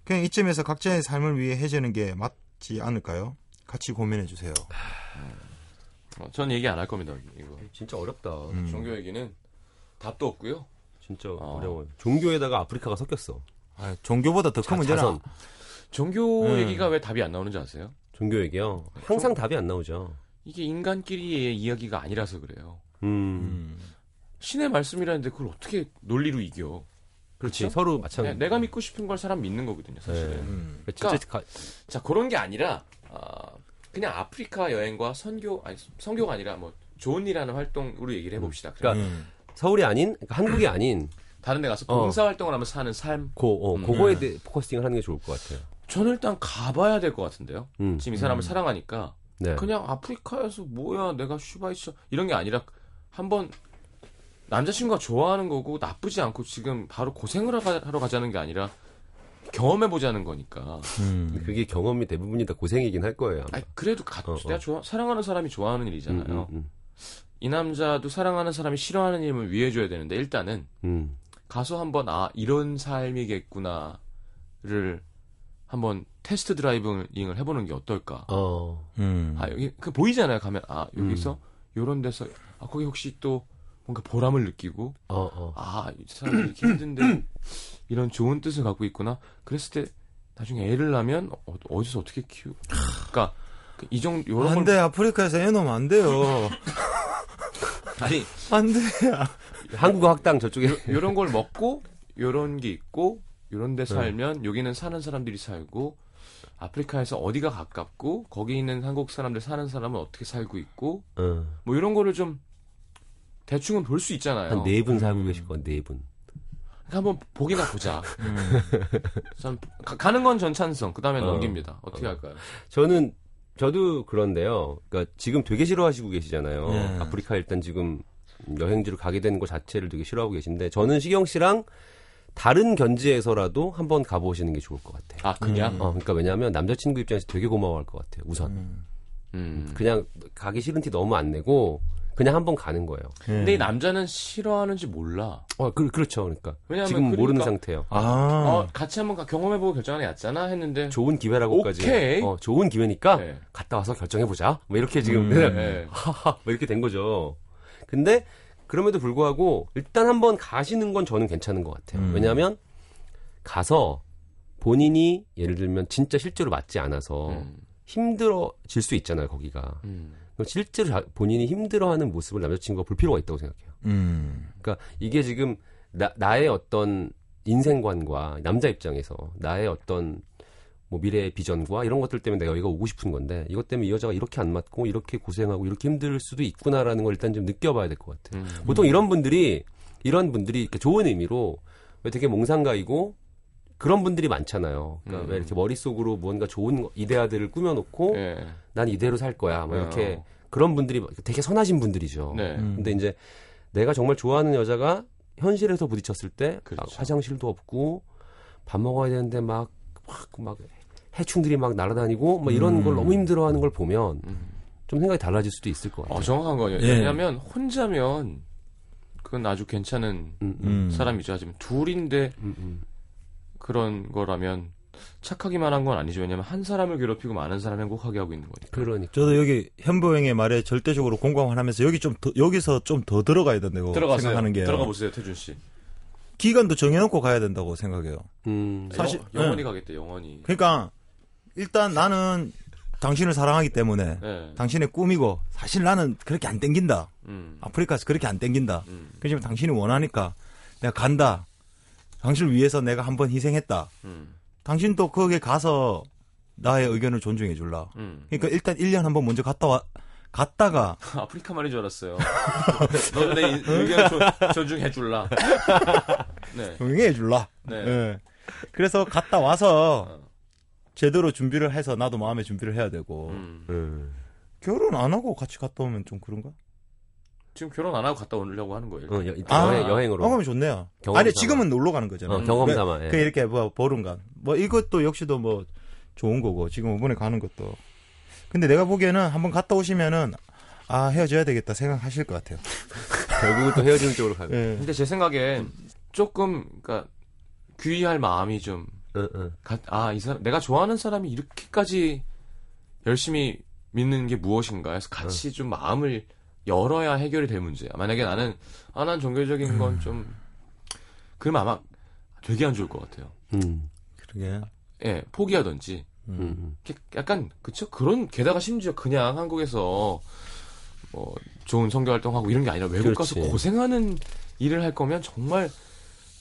그냥 이쯤에서 각자의 삶을 위해 해주는 게 맞지 않을까요? 같이 고민해 주세요. 어, 전 얘기 안 할 겁니다. 이거 진짜 어렵다. 음. 종교 얘기는 답도 없고요. 진짜 어. 어려워요. 종교에다가 아프리카가 섞였어. 아, 종교보다 더 자- 큰 자선. 종교 음. 얘기가 왜 답이 안 나오는지 아세요? 종교 얘기요. 항상 답이 안 나오죠. 이게 인간끼리의 이야기가 아니라서 그래요. 음. 음. 신의 말씀이라는데 그걸 어떻게 논리로 이겨? 그렇지. 그렇죠? 서로 그냥 마찬가지. 내가 믿고 싶은 걸 사람 믿는 거거든요, 사실은. 네. 음. 진짜 가, 자 그런 게 아니라 아, 그냥 아프리카 여행과 선교 아니 선교가 아니라 뭐 좋은 일하는 활동으로 얘기를 해봅시다. 그러니까 음. 서울이 아닌 그러니까 한국이 아닌 *clears throat* 다른 데 가서 어. 봉사 활동을 하면서 사는 삶. 고 어, 음. 그거에 대해 focusing을 하는 게 좋을 것 같아요. 저는 일단 가봐야 될 것 같은데요. 음. 지금 이 사람을 음. 사랑하니까 네. 그냥 아프리카에서 뭐야 내가 슈바이처 이런 게 아니라 한번 남자친구가 좋아하는 거고 나쁘지 않고 지금 바로 고생을 하러 가자는 게 아니라 경험해 보자는 거니까. 음. 그게 경험이 대부분이 다 고생이긴 할 거예요. 아니, 그래도 가, 어, 어. 내가 좋아, 사랑하는 사람이 좋아하는 일이잖아요. 음, 음, 이 남자도 사랑하는 사람이 싫어하는 일을 위해줘야 되는데 일단은 음. 가서 한번 아 이런 삶이겠구나를 한번 테스트 드라이빙을 해보는 게 어떨까? 어. 음. 아 여기 그 보이잖아요 가면 아 여기서 요런 데서 아 거기 혹시 또 뭔가 보람을 느끼고 어, 어. 아이 사람이 이렇게 힘든데 *clears throat* 이런 좋은 뜻을 갖고 있구나 그랬을 때 나중에 애를 낳으면 어, 어디서 어떻게 키우 그러니까 그이 정도 요런 안걸 돼, 아프리카에서 애 놓으면 안 돼요. *laughs* 아니 안 돼. 한국어 학당 저쪽에 요런 걸 먹고 요런 게 있고 요런 데 살면 여기는 사는 사람들이 살고 아프리카에서 어디가 가깝고 거기 있는 한국 사람들 사는 사람은 어떻게 살고 있고 어. 뭐 이런 거를 좀 대충은 볼 수 있잖아요. 한 네 분 살고 계실 거네 네 분. 그러니까 한번 보기나 보자. *laughs* 음. 전 가, 가는 건 전 찬성. 그다음에 어. 넘깁니다. 어떻게 어. 할까요? 저는 저도 그런데요. 그러니까 지금 되게 싫어하시고 계시잖아요. 네. 아프리카 일단 지금 여행지로 가게 되는 것 자체를 되게 싫어하고 계신데 저는 시경 씨랑 다른 견지에서라도 한번 가보시는 게 좋을 것 같아요. 아 그냥. 어, 그러니까 왜냐하면 남자친구 입장에서 되게 고마워할 것 같아요. 우선 음. 음. 그냥 가기 싫은 티 너무 안 내고 그냥 한번 가는 거예요. 근데 이 남자는 싫어하는지 몰라. 어, 그, 그렇죠. 그러니까 왜냐하면 지금 그러니까- 모르는 상태예요. 아. 어, 같이 한번 가- 경험해보고 결정하는 게 낫잖아 했는데. 좋은 기회라고까지. 오케이. 어, 좋은 기회니까 네. 갔다 와서 결정해 보자. 뭐 이렇게 지금 음. *laughs* 네. 하하 뭐 이렇게 된 거죠. 근데 그럼에도 불구하고 일단 한번 가시는 건 저는 괜찮은 것 같아요. 음. 왜냐하면 가서 본인이 예를 들면 진짜 실제로 맞지 않아서 음. 힘들어질 수 있잖아요. 거기가 음. 그럼 실제로 자- 본인이 힘들어하는 모습을 남자친구가 볼 필요가 있다고 생각해요. 음. 그러니까 이게 지금 나, 나의 어떤 인생관과 남자 입장에서 나의 어떤 뭐 미래의 비전과 이런 것들 때문에 내가 여기가 오고 싶은 건데 이것 때문에 이 여자가 이렇게 안 맞고 이렇게 고생하고 이렇게 힘들 수도 있구나라는 걸 일단 좀 느껴봐야 될 것 같아요. 음. 보통 이런 분들이 이런 분들이 좋은 의미로 왜 되게 몽상가이고 그런 분들이 많잖아요. 그러니까 음. 왜 이렇게 머릿속으로 뭔가 좋은 거- 이데아들을 꾸며놓고 예. 난 이대로 살 거야. 뭐 이렇게 어. 그런 분들이 되게 선하신 분들이죠. 네. 음. 근데 이제 내가 정말 좋아하는 여자가 현실에서 부딪혔을 때막 그렇죠. 화장실도 없고 밥 먹어야 되는데 막 막 막 해충들이 막 날아다니고 막 이런 음. 걸 너무 힘들어하는 걸 보면 음. 좀 생각이 달라질 수도 있을 것 같아요. 어, 정확한 거예요. 예. 왜냐면 혼자면 그건 아주 괜찮은 음, 음, 음. 사람이죠. 하지만 둘인데 음, 음. 그런 거라면 착하기만 한 건 아니죠. 왜냐면 한 사람을 괴롭히고 많은 사람을 행복하게 하고 있는 거니까. 그러니까. 저도 여기 현보영의 말에 절대적으로 공감을 하면서 여기 좀 더, 여기서 좀 더 들어가야 된다고 들어가세요. 생각하는 게 들어가 보세요, 태준 씨. 기간도 정해놓고 가야 된다고 생각해요. 음. 사실- 영, 영원히 네. 가겠대, 영원히. 그러니까 일단 나는 당신을 사랑하기 때문에 네. 당신의 꿈이고 사실 나는 그렇게 안 땡긴다. 음. 아프리카에서 그렇게 안 땡긴다. 음. 그렇지만 당신이 원하니까 내가 간다. 당신을 위해서 내가 한번 희생했다. 음. 당신도 거기에 가서 나의 의견을 존중해 줄라. 음. 그러니까 일단 1년 한번 먼저 갔다 와 갔다가 *laughs* 아프리카 말인 줄 알았어요. *laughs* 너도 내 인- 의견 존- 존중해 줄라. 네. 조용해 줄라. 네. 예. 그래서 갔다 와서 어. 제대로 준비를 해서 나도 마음의 준비를 해야 되고 음. 음. 결혼 안 하고 같이 갔다 오면 좀 그런가? 지금 결혼 안 하고 갔다 오려고 하는 거예요. 어, 여, 아. 여행, 여행으로. 어, 좋네요. 경험 아니 삼아. 지금은 놀러 가는 거잖아. 어, 경험 삼아. 예. 그 이렇게 뭐 보름간. 뭐 이것도 역시도 뭐 좋은 거고 지금 이번에 가는 것도. 근데 내가 보기에는 한번 갔다 오시면은 아 헤어져야 되겠다 생각하실 것 같아요. *laughs* 결국은 또 헤어지는 쪽으로 가고. 예. 근데 제 생각엔 조금 그러니까 귀의할 마음이 좀 응, 응. 아, 이 사람, 내가 좋아하는 사람이 이렇게까지 열심히 믿는 게 무엇인가 해서 같이 좀 마음을 열어야 해결이 될 문제야. 만약에 나는, 아, 난 종교적인 건 좀, 그러면 아마 되게 안 좋을 것 같아요. 음. 그러게. 예, 포기하든지. 음. 이렇게 약간, 그쵸? 그런, 게다가 심지어 그냥 한국에서 뭐, 좋은 성교 활동하고 이런 게 아니라 외국 가서 그렇지. 고생하는 일을 할 거면 정말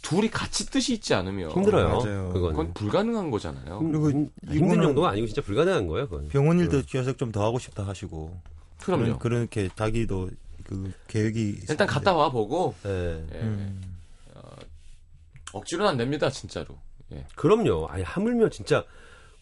둘이 같이 뜻이 있지 않으면. 힘들어요. 맞아요. 그건. 그건 불가능한 거잖아요. 그리고 힘- 힘든 정도가 아니고 진짜 불가능한 거예요, 그건. 병원 일도 계속 좀더 하고 싶다 하시고. 그럼요. 그런, 그렇게 자기도 그 계획이 일단 갔다 와 보고 예. 예. 음. 억지로는 안 됩니다 진짜로. 예. 그럼요. 아니, 하물며 진짜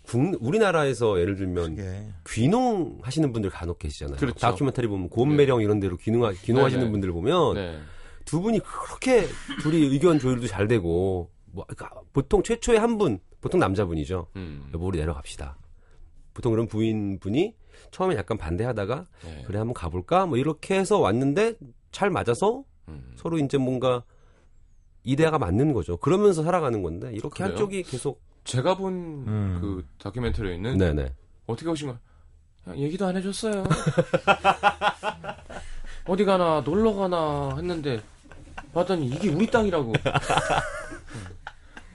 국, 우리나라에서 예를 들면 예. 귀농 하시는 분들 간혹 계시잖아요. 그렇죠. 다큐멘터리 보면 고원매령 이런 데로 귀농, 귀농하시는 네, 네. 분들 보면 네. 두 분이 그렇게 둘이 의견 조율도 잘 되고 뭐 그러니까 보통 최초의 한 분, 보통 남자분이죠. 음. 여보 우리 내려갑시다. 보통 그런 부인분이 처음에 약간 반대하다가 네. 그래 한번 가볼까 뭐 이렇게 해서 왔는데 잘 맞아서 음. 서로 이제 뭔가 이대가 맞는 거죠. 그러면서 살아가는 건데 이렇게 그래요? 한쪽이 계속 제가 본 음. 그 다큐멘터리에 있는 네네 어떻게 오신? 야, 얘기도 안 해줬어요. *laughs* 어디 가나 놀러 가나 했는데 봤더니 이게 우리 땅이라고.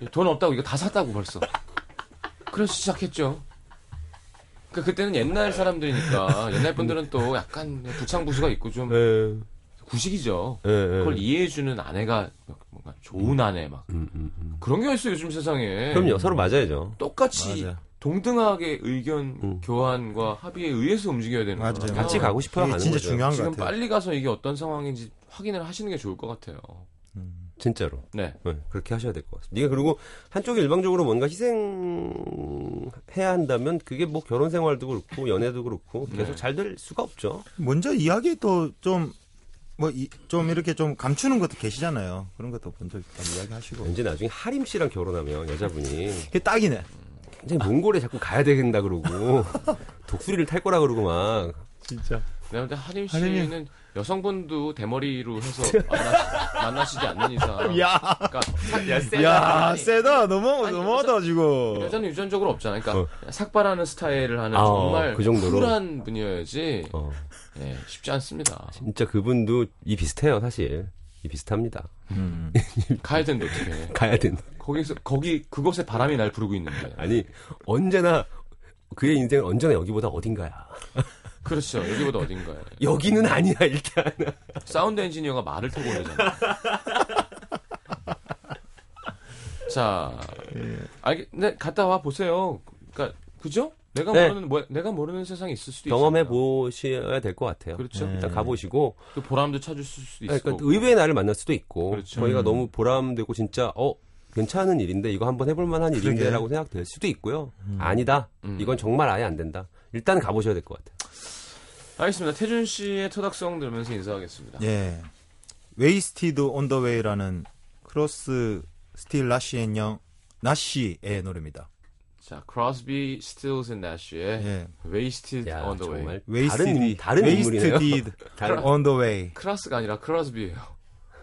음. 돈 없다고 이거 다 샀다고 벌써. 그래서 시작했죠. 그 그때는 옛날 사람들이니까 *laughs* 옛날 분들은 또 약간 부창부수가 있고 좀 예, 구식이죠. 예, 예. 그걸 이해해주는 아내가 뭔가 좋은 아내 막 음, 음, 음. 그런 게 있어 요 요즘 세상에. 그럼요 서로 맞아야죠. 똑같이 맞아. 동등하게 의견 음. 교환과 합의에 의해서 움직여야 되는 맞아요. 거라서 같이 가고 싶어야 가는 진짜 거죠. 중요한 것 지금 같아요. 빨리 가서 이게 어떤 상황인지 확인을 하시는 게 좋을 것 같아요. 진짜로. 네. 네, 그렇게 하셔야 될 것 같습니다. 네가 그리고 한쪽이 일방적으로 뭔가 희생해야 한다면 그게 뭐 결혼 생활도 그렇고 연애도 그렇고 계속 네. 잘될 수가 없죠. 먼저 이야기도 좀, 뭐, 이, 좀 이렇게 좀 감추는 것도 계시잖아요. 그런 것도 먼저 일단 이야기하시고. 왠지 나중에 하림 씨랑 결혼하면 여자분이 그게 딱이네. 굉장히 몽골에 자꾸 가야 된다 그러고 *laughs* 독수리를 탈 거라 그러고 막 진짜. 내가 볼때 하림 하림이- 씨는 여성분도 대머리로 해서 *laughs* 만나시, 만나시 지 않는 이상. *laughs* 야, 그러니까 삭- 야, 세다. 야, 아니, 세다. 너무, 아니, 너무하다, 지금. 여자는 유전적으로 없잖아요. 그러니까 삭발하는 스타일을 하는 아, 정말 그 정도로? 쿨한 분이어야지 어, 예, 쉽지 않습니다. 진짜 그분도 이 비슷해요 사실 이 비슷합니다. 음. *laughs* 가야 되는데 어떻게? 가야 된 거기서 거기 그곳에 바람이 날 부르고 있는데. 아니 언제나 그의 인생은 언제나 여기보다 어딘가야. 그렇죠. 여기보다 어딘가에. 여기는 아니야 일단. 사운드 엔지니어가 말을 타고 오잖아. *laughs* 자, 알겠, 네, 갔다 와 보세요. 그러니까 그죠? 내가 네. 모르는 뭐, 내가 모르는 세상이 있을 수도 경험해. 보셔야 될 것 같아요. 그렇죠. 네. 일단 가보시고 또 보람도 찾을 수도 있고. 그러니까 의외의 나를 만날 수도 있고 그렇죠. 저희가 음. 너무 보람되고 진짜 어 괜찮은 일인데 이거 한번 해볼 만한 그러게. 일인데라고 생각될 수도 있고요. 아니다. 음. 이건 정말 아예 안 된다. 일단 가보셔야 될 것 같아요. 알겠습니다. 태준 씨의 토닥성 들으면서 인사하겠습니다. 예. 웨이스티드 온더 웨이라는 크로스 스틸 라시의 영, 나시의 노래입니다. 자, 크로스비, 스틸스 앤 나쉬의 예. Wasted 야 on the Way. 정말 웨이스티드, 다른 인- 다른. 웨이스티드 다른- on the way. 크라스가 아니라 크로스비예요.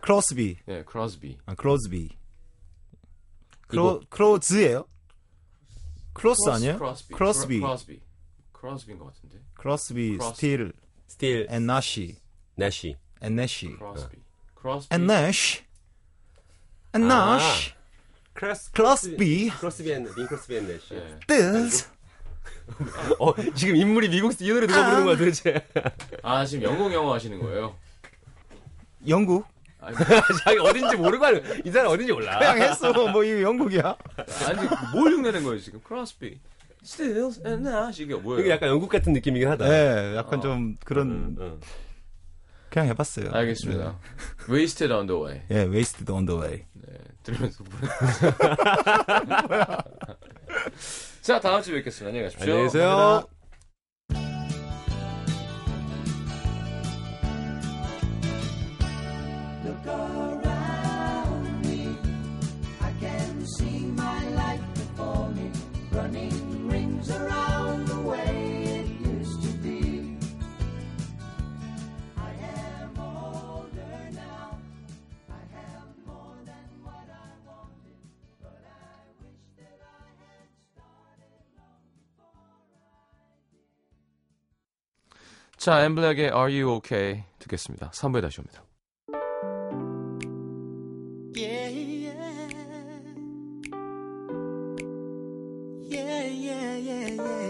크로스비, 예, 크로스비. 아, 크로스비. 크로, 크로즈예요? 크로스 아니에요? 크로스비. 크로스비. 크로스비. 크로스비인 것 같은데. 크로스비, 크로스. 스틸, 스틸 앤 나시, 내시. 앤 내시, 크로스비. 크로스비. 앤 내시, 앤 아. 나시, 크로스 크로스비, 크로스비 앤린 크로스비 앤. 예. this. 어 지금 인물이 미국 이 노래 누가 부르는 거야 도대체? 아 지금 영국 영어 하시는 거예요? 영국? *laughs* 자기 어딘지 모르고 하는. 이 사람 어딘지 몰라. 그냥 했어. 뭐 이거 영국이야? 아니 뭘 흉내낸 거예요 지금? 크로스비. Stills and Nash 이게 뭐예요? 이게 약간 영국 같은 느낌이긴 하다. 네, 약간 좀 그런 응, 응. 그냥 해봤어요. 알겠습니다. Wasted on the way. 예, wasted on the way. 네, 들으면서 보내. *laughs* 자, 다음 주에 뵙겠습니다. 안녕히 가십시오. 안녕히 계세요. Look 자, 엠블랙의 Are You Okay 듣겠습니다. 3부에 다시 옵니다. Yeah, yeah. Yeah,